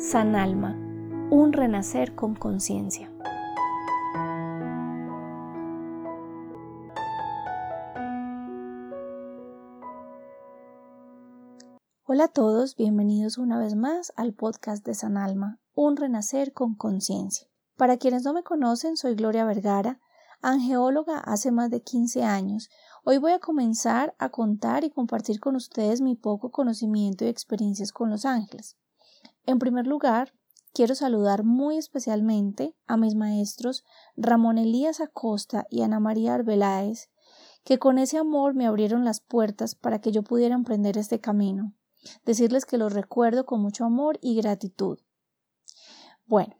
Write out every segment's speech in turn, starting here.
San Alma, un renacer con conciencia. Hola a todos, bienvenidos una vez más al podcast de San Alma, un renacer con conciencia. Para quienes no me conocen, soy Gloria Vergara, angeóloga hace más de 15 años. Hoy voy a comenzar a contar y compartir con ustedes mi poco conocimiento y experiencias con los ángeles. En primer lugar, quiero saludar muy especialmente a mis maestros Ramón Elías Acosta y Ana María Arbeláez, que con ese amor me abrieron las puertas para que yo pudiera emprender este camino. Decirles que los recuerdo con mucho amor y gratitud. Bueno,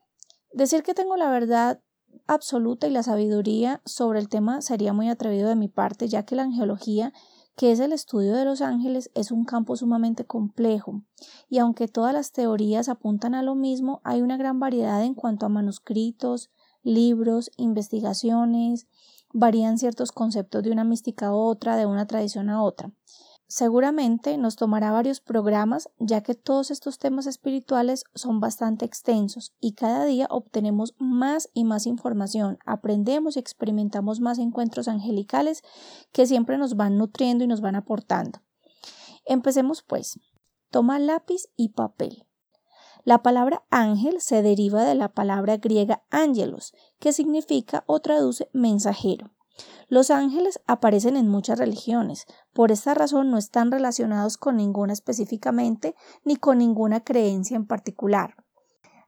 decir que tengo la verdad absoluta y la sabiduría sobre el tema sería muy atrevido de mi parte, ya que la angeología que es el estudio de los ángeles, es un campo sumamente complejo, y aunque todas las teorías apuntan a lo mismo, hay una gran variedad en cuanto a manuscritos, libros, investigaciones, varían ciertos conceptos de una mística a otra, de una tradición a otra. Seguramente nos tomará varios programas, ya que todos estos temas espirituales son bastante extensos y cada día obtenemos más y más información, aprendemos y experimentamos más encuentros angelicales que siempre nos van nutriendo y nos van aportando. Empecemos pues. Toma lápiz y papel. La palabra ángel se deriva de la palabra griega ángelos, que significa o traduce mensajero. Los ángeles aparecen en muchas religiones, por esta razón no están relacionados con ninguna específicamente ni con ninguna creencia en particular.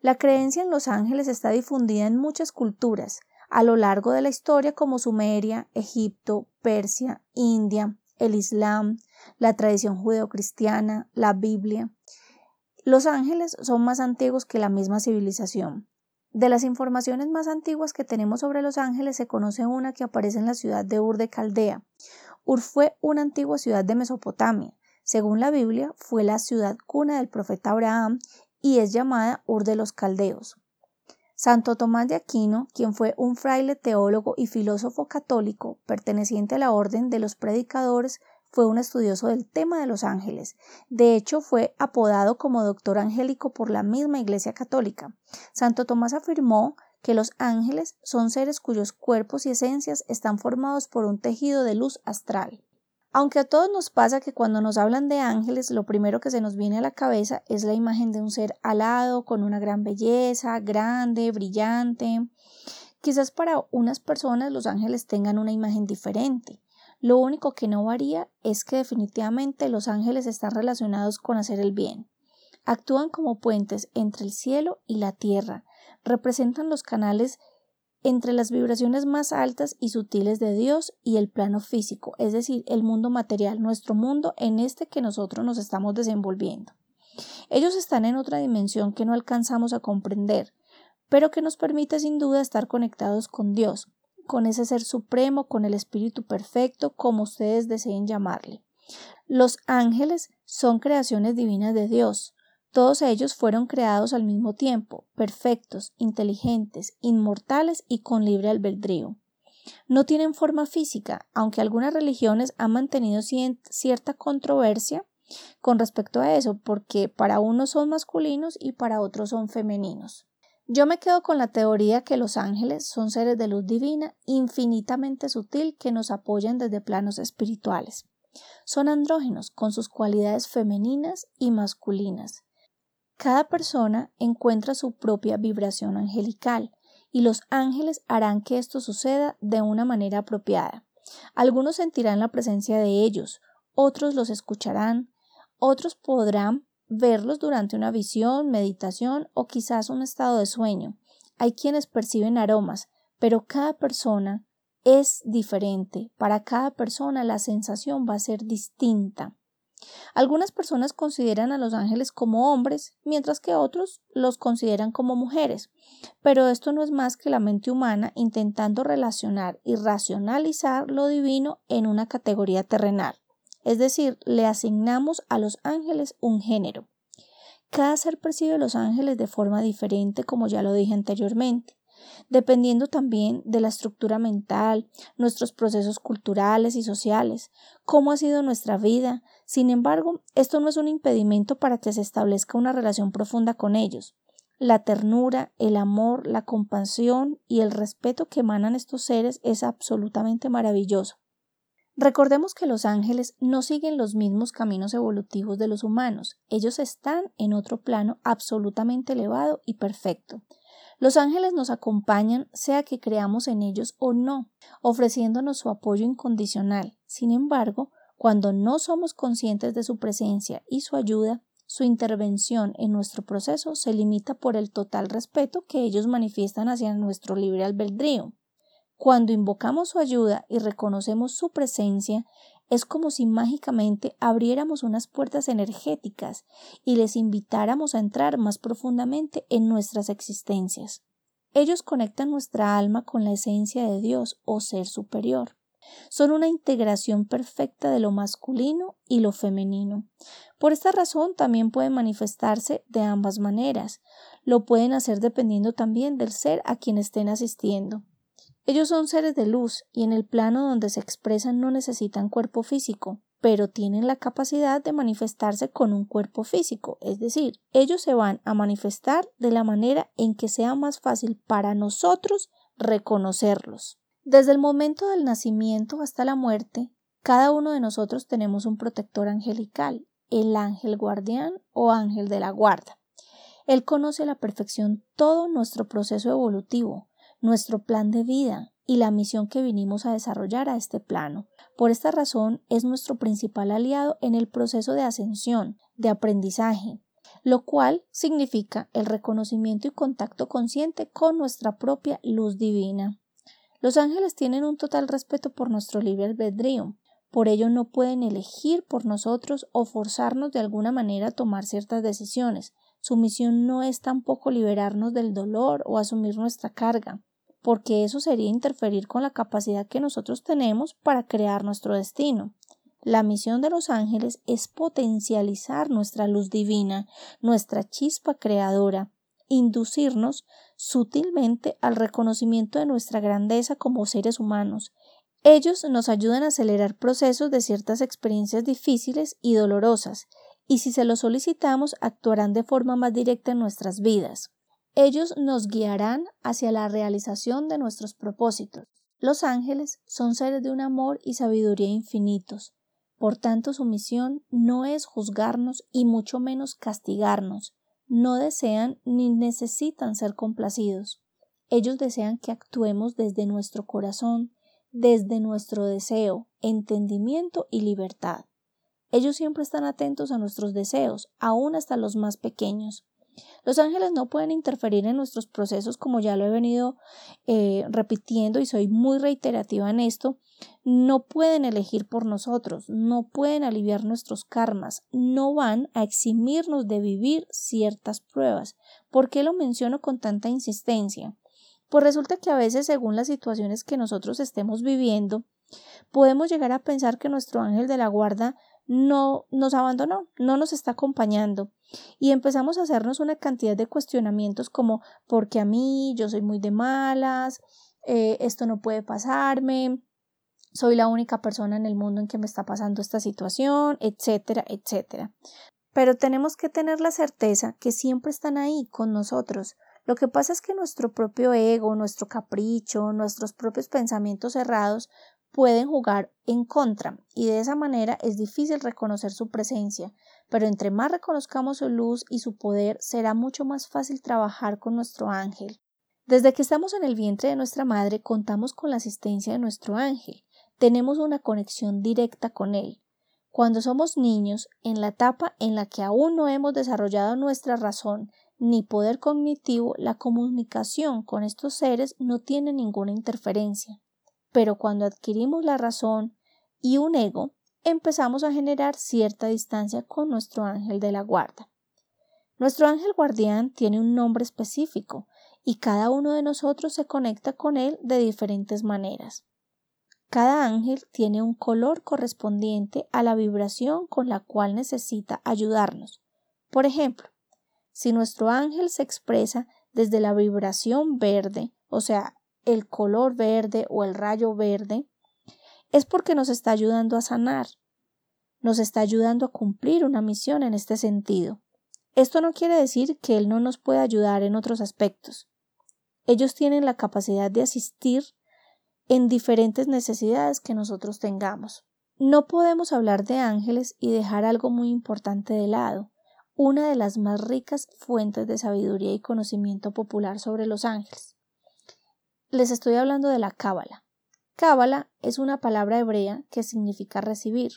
La creencia en los ángeles está difundida en muchas culturas, a lo largo de la historia como Sumeria, Egipto, Persia, India, el Islam, la tradición judeocristiana, la Biblia. Los ángeles son más antiguos que la misma civilización. De las informaciones más antiguas que tenemos sobre los ángeles se conoce una que aparece en la ciudad de Ur de Caldea. Ur fue una antigua ciudad de Mesopotamia. Según la Biblia, fue la ciudad cuna del profeta Abraham y es llamada Ur de los Caldeos. Santo Tomás de Aquino, quien fue un fraile teólogo y filósofo católico perteneciente a la orden de los predicadores, fue un estudioso del tema de los ángeles. De hecho, fue apodado como doctor angélico por la misma Iglesia Católica. Santo Tomás afirmó que los ángeles son seres cuyos cuerpos y esencias están formados por un tejido de luz astral. Aunque a todos nos pasa que cuando nos hablan de ángeles, lo primero que se nos viene a la cabeza es la imagen de un ser alado, con una gran belleza, grande, brillante. Quizás para unas personas los ángeles tengan una imagen diferente. Lo único que no varía es que definitivamente los ángeles están relacionados con hacer el bien. Actúan como puentes entre el cielo y la tierra, representan los canales entre las vibraciones más altas y sutiles de Dios y el plano físico, es decir, el mundo material, nuestro mundo en este que nosotros nos estamos desenvolviendo. Ellos están en otra dimensión que no alcanzamos a comprender, pero que nos permite sin duda estar conectados con Dios, con ese ser supremo, con el espíritu perfecto, como ustedes deseen llamarle. Los ángeles son creaciones divinas de Dios. Todos ellos fueron creados al mismo tiempo, perfectos, inteligentes, inmortales y con libre albedrío. No tienen forma física, aunque algunas religiones han mantenido cierta controversia con respecto a eso, porque para unos son masculinos y para otros son femeninos. Yo me quedo con la teoría que los ángeles son seres de luz divina infinitamente sutil que nos apoyan desde planos espirituales. Son andrógenos con sus cualidades femeninas y masculinas. Cada persona encuentra su propia vibración angelical y los ángeles harán que esto suceda de una manera apropiada. Algunos sentirán la presencia de ellos, otros los escucharán, otros podrán verlos durante una visión, meditación o quizás un estado de sueño. Hay quienes perciben aromas, pero cada persona es diferente. Para cada persona la sensación va a ser distinta. Algunas personas consideran a los ángeles como hombres, mientras que otros los consideran como mujeres. Pero esto no es más que la mente humana intentando relacionar y racionalizar lo divino en una categoría terrenal es decir, le asignamos a los ángeles un género. Cada ser percibe los ángeles de forma diferente, como ya lo dije anteriormente. dependiendo también de la estructura mental, nuestros procesos culturales y sociales, cómo ha sido nuestra vida. Sin embargo, esto no es un impedimento para que se establezca una relación profunda con ellos. La ternura, el amor, la compasión y el respeto que emanan estos seres es absolutamente maravilloso. Recordemos que los ángeles no siguen los mismos caminos evolutivos de los humanos, ellos están en otro plano absolutamente elevado y perfecto. Los ángeles nos acompañan sea que creamos en ellos o no, ofreciéndonos su apoyo incondicional. Sin embargo, cuando no somos conscientes de su presencia y su ayuda, su intervención en nuestro proceso se limita por el total respeto que ellos manifiestan hacia nuestro libre albedrío. Cuando invocamos su ayuda y reconocemos su presencia, es como si mágicamente abriéramos unas puertas energéticas y les invitáramos a entrar más profundamente en nuestras existencias. Ellos conectan nuestra alma con la esencia de Dios o ser superior. Son una integración perfecta de lo masculino y lo femenino. Por esta razón también pueden manifestarse de ambas maneras. Lo pueden hacer dependiendo también del ser a quien estén asistiendo. Ellos son seres de luz y en el plano donde se expresan no necesitan cuerpo físico, pero tienen la capacidad de manifestarse con un cuerpo físico, es decir, ellos se van a manifestar de la manera en que sea más fácil para nosotros reconocerlos. Desde el momento del nacimiento hasta la muerte, cada uno de nosotros tenemos un protector angelical, el ángel guardián o ángel de la guarda. Él conoce a la perfección todo nuestro proceso evolutivo, nuestro plan de vida y la misión que vinimos a desarrollar a este plano. Por esta razón es nuestro principal aliado en el proceso de ascensión, de aprendizaje, lo cual significa el reconocimiento y contacto consciente con nuestra propia luz divina. Los ángeles tienen un total respeto por nuestro libre albedrío, por ello no pueden elegir por nosotros o forzarnos de alguna manera a tomar ciertas decisiones. Su misión no es tampoco liberarnos del dolor o asumir nuestra carga, porque eso sería interferir con la capacidad que nosotros tenemos para crear nuestro destino. La misión de los ángeles es potencializar nuestra luz divina, nuestra chispa creadora, inducirnos sutilmente al reconocimiento de nuestra grandeza como seres humanos. Ellos nos ayudan a acelerar procesos de ciertas experiencias difíciles y dolorosas, y si se lo solicitamos actuarán de forma más directa en nuestras vidas. Ellos nos guiarán hacia la realización de nuestros propósitos. Los ángeles son seres de un amor y sabiduría infinitos. Por tanto, su misión no es juzgarnos y mucho menos castigarnos, no desean ni necesitan ser complacidos. Ellos desean que actuemos desde nuestro corazón, desde nuestro deseo, entendimiento y libertad. Ellos siempre están atentos a nuestros deseos, aun hasta los más pequeños. Los ángeles no pueden interferir en nuestros procesos como ya lo he venido eh, repitiendo y soy muy reiterativa en esto. No pueden elegir por nosotros, no pueden aliviar nuestros karmas, no van a eximirnos de vivir ciertas pruebas. ¿Por qué lo menciono con tanta insistencia? Pues resulta que a veces, según las situaciones que nosotros estemos viviendo, podemos llegar a pensar que nuestro ángel de la guarda no nos abandonó, no nos está acompañando. Y empezamos a hacernos una cantidad de cuestionamientos como porque a mí yo soy muy de malas, eh, esto no puede pasarme, soy la única persona en el mundo en que me está pasando esta situación, etcétera, etcétera. Pero tenemos que tener la certeza que siempre están ahí con nosotros. Lo que pasa es que nuestro propio ego, nuestro capricho, nuestros propios pensamientos cerrados pueden jugar en contra y de esa manera es difícil reconocer su presencia, pero entre más reconozcamos su luz y su poder será mucho más fácil trabajar con nuestro ángel. Desde que estamos en el vientre de nuestra madre contamos con la asistencia de nuestro ángel, tenemos una conexión directa con él. Cuando somos niños, en la etapa en la que aún no hemos desarrollado nuestra razón ni poder cognitivo, la comunicación con estos seres no tiene ninguna interferencia. Pero cuando adquirimos la razón y un ego, empezamos a generar cierta distancia con nuestro ángel de la guarda. Nuestro ángel guardián tiene un nombre específico y cada uno de nosotros se conecta con él de diferentes maneras. Cada ángel tiene un color correspondiente a la vibración con la cual necesita ayudarnos. Por ejemplo, si nuestro ángel se expresa desde la vibración verde o sea, el color verde o el rayo verde, es porque nos está ayudando a sanar, nos está ayudando a cumplir una misión en este sentido. Esto no quiere decir que Él no nos pueda ayudar en otros aspectos. Ellos tienen la capacidad de asistir en diferentes necesidades que nosotros tengamos. No podemos hablar de ángeles y dejar algo muy importante de lado, una de las más ricas fuentes de sabiduría y conocimiento popular sobre los ángeles. Les estoy hablando de la cábala. Cábala es una palabra hebrea que significa recibir.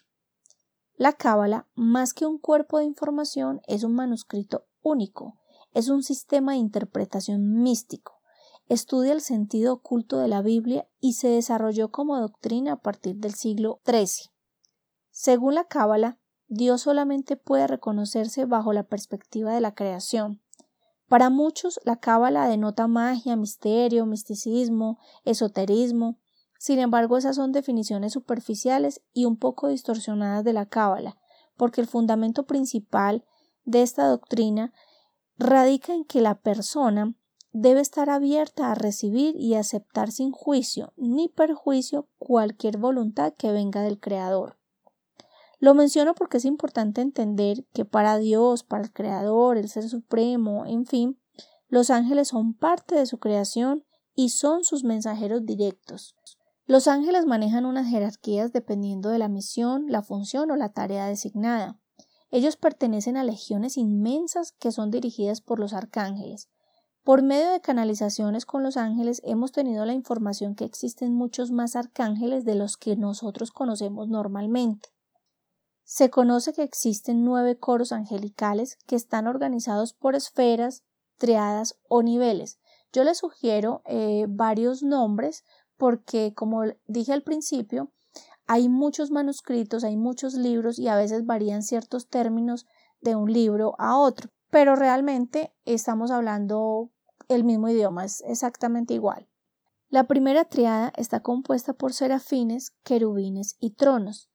La cábala, más que un cuerpo de información, es un manuscrito único, es un sistema de interpretación místico, estudia el sentido oculto de la Biblia y se desarrolló como doctrina a partir del siglo XIII. Según la cábala, Dios solamente puede reconocerse bajo la perspectiva de la creación. Para muchos, la cábala denota magia, misterio, misticismo, esoterismo, sin embargo, esas son definiciones superficiales y un poco distorsionadas de la cábala, porque el fundamento principal de esta doctrina radica en que la persona debe estar abierta a recibir y aceptar sin juicio ni perjuicio cualquier voluntad que venga del Creador. Lo menciono porque es importante entender que para Dios, para el Creador, el Ser Supremo, en fin, los ángeles son parte de su creación y son sus mensajeros directos. Los ángeles manejan unas jerarquías dependiendo de la misión, la función o la tarea designada. Ellos pertenecen a legiones inmensas que son dirigidas por los arcángeles. Por medio de canalizaciones con los ángeles hemos tenido la información que existen muchos más arcángeles de los que nosotros conocemos normalmente. Se conoce que existen nueve coros angelicales que están organizados por esferas, triadas o niveles. Yo les sugiero eh, varios nombres porque, como dije al principio, hay muchos manuscritos, hay muchos libros y a veces varían ciertos términos de un libro a otro, pero realmente estamos hablando el mismo idioma, es exactamente igual. La primera triada está compuesta por serafines, querubines y tronos.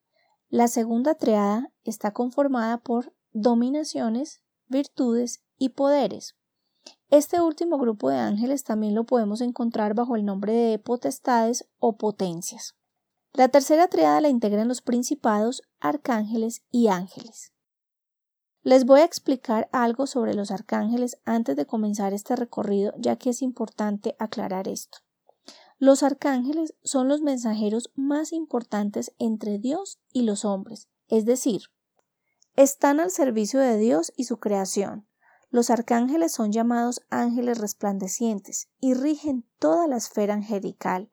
La segunda triada está conformada por dominaciones, virtudes y poderes. Este último grupo de ángeles también lo podemos encontrar bajo el nombre de potestades o potencias. La tercera triada la integran los principados, arcángeles y ángeles. Les voy a explicar algo sobre los arcángeles antes de comenzar este recorrido, ya que es importante aclarar esto. Los arcángeles son los mensajeros más importantes entre Dios y los hombres, es decir, están al servicio de Dios y su creación, los arcángeles son llamados ángeles resplandecientes y rigen toda la esfera angelical.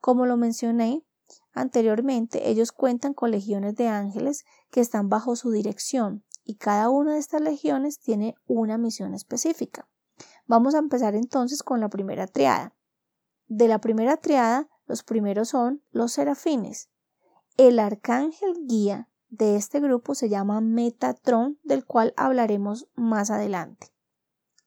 Como lo mencioné anteriormente, ellos cuentan con legiones de ángeles que están bajo su dirección y cada una de estas legiones tiene una misión específica. Vamos a empezar entonces con la primera triada. De la primera triada, los primeros son los serafines. El arcángel guía de este grupo se llama Metatron, del cual hablaremos más adelante.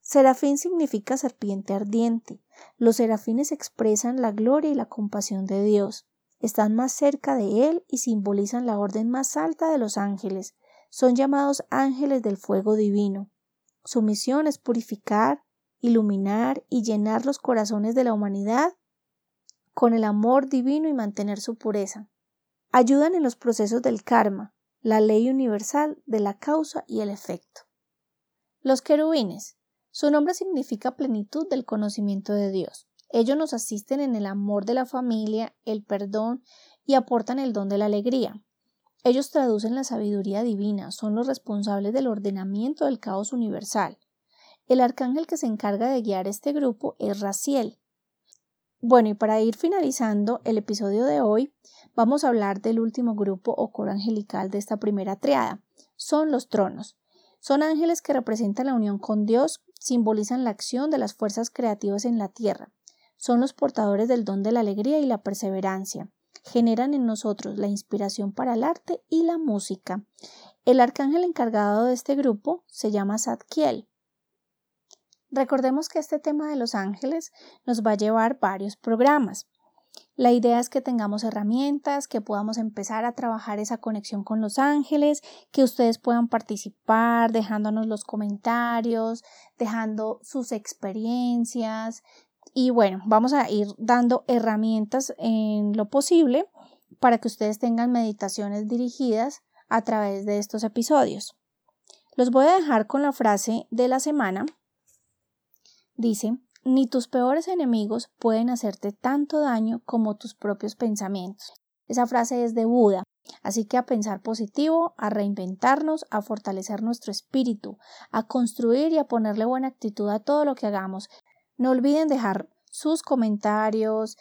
Serafín significa serpiente ardiente. Los serafines expresan la gloria y la compasión de Dios. Están más cerca de Él y simbolizan la orden más alta de los ángeles. Son llamados ángeles del fuego divino. Su misión es purificar, iluminar y llenar los corazones de la humanidad con el amor divino y mantener su pureza. Ayudan en los procesos del karma, la ley universal de la causa y el efecto. Los querubines. Su nombre significa plenitud del conocimiento de Dios. Ellos nos asisten en el amor de la familia, el perdón y aportan el don de la alegría. Ellos traducen la sabiduría divina, son los responsables del ordenamiento del caos universal. El arcángel que se encarga de guiar este grupo es Raciel. Bueno, y para ir finalizando el episodio de hoy, vamos a hablar del último grupo o coro angelical de esta primera triada. Son los tronos. Son ángeles que representan la unión con Dios, simbolizan la acción de las fuerzas creativas en la tierra. Son los portadores del don de la alegría y la perseverancia. Generan en nosotros la inspiración para el arte y la música. El arcángel encargado de este grupo se llama Zadkiel. Recordemos que este tema de los ángeles nos va a llevar varios programas. La idea es que tengamos herramientas, que podamos empezar a trabajar esa conexión con los ángeles, que ustedes puedan participar dejándonos los comentarios, dejando sus experiencias, Y bueno, vamos a ir dando herramientas en lo posible para que ustedes tengan meditaciones dirigidas a través de estos episodios. Los voy a dejar con la frase de la semana. Dice, ni tus peores enemigos pueden hacerte tanto daño como tus propios pensamientos. Esa frase es de Buda, así que a pensar positivo, a reinventarnos, a fortalecer nuestro espíritu, a construir y a ponerle buena actitud a todo lo que hagamos. No olviden dejar sus comentarios,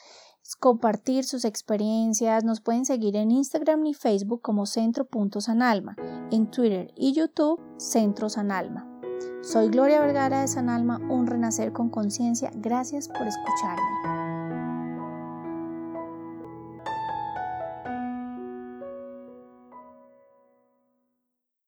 compartir sus experiencias. Nos pueden seguir en Instagram y Facebook como Centro.sanalma, en Twitter y YouTube Centro Sanalma. Soy Gloria Vergara de Sanalma, un renacer con conciencia. Gracias por escucharme.